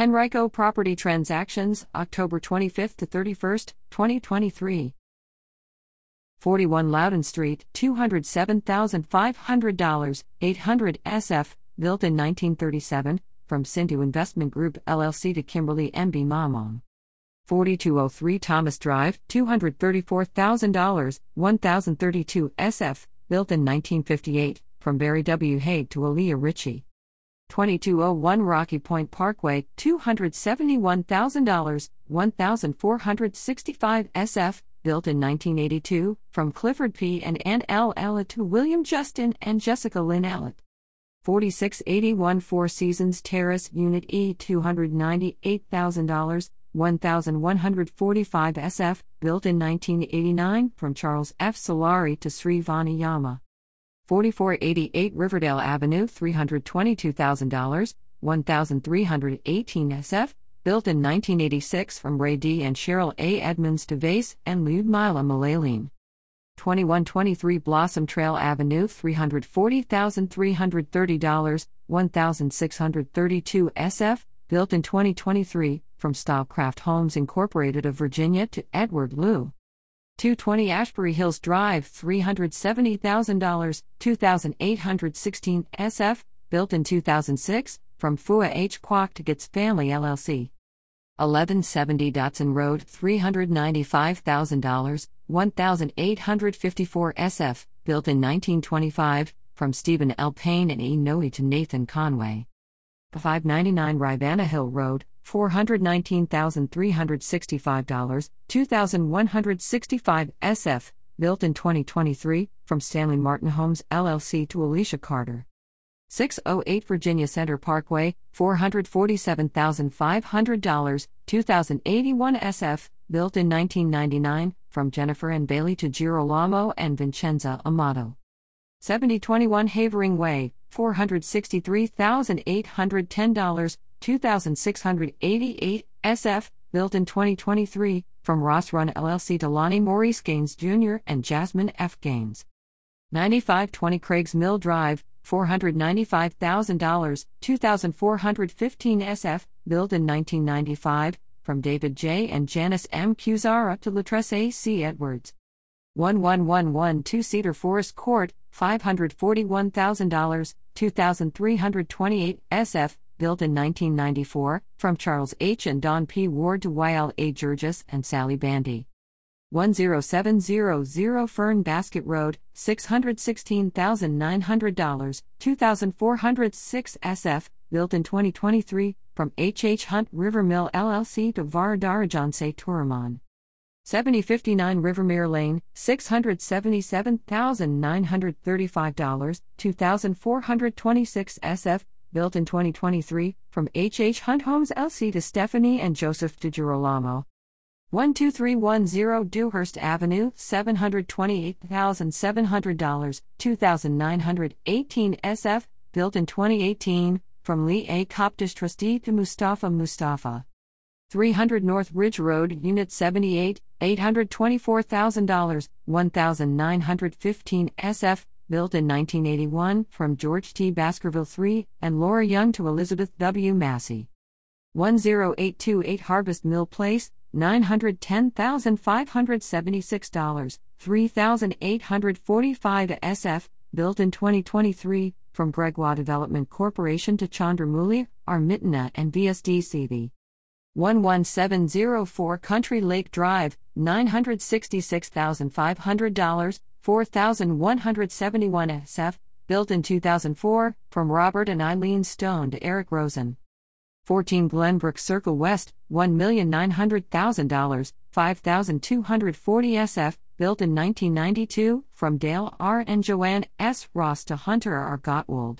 Henrico Property Transactions, October 25 to 31, 2023. 41 Loudon Street, $207,500, 800 SF, built in 1937, from Sinddhu Investment Group LLC to Kimberly Embe-Mamong. 4203 Thomas Drive, $234,000, 1032 SF, built in 1958, from Barry W. Hague to Aleeyah Richie. 2201 Rocky Point Parkway, $271,000, 1465 SF, built in 1982, from Clifford P. and Anne L. Ellett to William Justin and Jessica Lynn Ellett. 4681 Four Seasons Terrace, Unit E, $298,000, 1145 SF, built in 1989, from Charles F. Solari to Sri Vani Yama. 4488 Riverdale Avenue, $322,000, 1318 SF, built in 1986 from Ray D. and Cheryl A. Edmonds to Vase and Lyudmila Malaline. 2123 Blossom Trail Avenue, $340,330, 1632 SF, built in 2023, from Stylecraft Homes Incorporated of Virginia to Edward Liu. 220 Ashbury Hills Drive, $370,000, 2816 SF, built in 2006, from Fua H. Kwok to Gitz Family LLC. 1170 Dotson Road, $395,000, 1854 SF, built in 1925, from Stephen L. Payne and E. Noe to Nathan Conway. 599 Rivanna Hill Road, $419,365, 2,165 SF, built in 2023, from Stanley Martin Homes LLC to Alicia Carter. 608 Virginia Center Parkway, $447,500, 2081 SF, built in 1999, from Jennifer and Bailey to Girolamo and Vincenza Amato. 7021 Havering Way, $463,810, 2688 SF, built in 2023, from Ross Run LLC to Lonnie Maurice Gaines Jr. and Jasmine F. Gaines. 9520 Craigs Mill Drive, $495,000, 2415 SF, built in 1995, from David J. and Janice M. Cusara to Latress A. C. Edwards. 1111 Two Cedar Forest Court, $541,000, 2328 SF, built in 1994, from Charles H. and Don P. Ward to Y.L. A. Jurgis and Sally Bandy. 10700 Fern Basket Road, $616,900, 2406 SF, built in 2023, from H. H. Hunt River Mill LLC to Varadarajan Turaman. 7059 Rivermere Lane, $677,935, 2426 SF, built in 2023, from H. H. Hunt Homes LC to Stephanie and Joseph DiGirolamo. 12310 Dewhurst Avenue, $728,700, 2918 SF, built in 2018, from Lee A. Coptish Trustee to Mustafa Mustafa. 300 North Ridge Road, Unit 78, $824,000, 1915 SF, built in 1981, from George T. Baskerville III and Laura Young to Elizabeth W. Massey. 10828 Harvest Mill Place, $910,576, 3,845 SF, built in 2023, from Gregoire Development Corporation to Chandramouli, Armitana and VSD 11704 Country Lake Drive, $966,500, 4,171 SF, built in 2004, from Robert and Eileen Stone to Eric Rosen. 14 Glenbrook Circle West, $1,900,000, 5,240 SF, built in 1992, from Dale R. and Joanne S. Ross to Hunter R. Gottwald.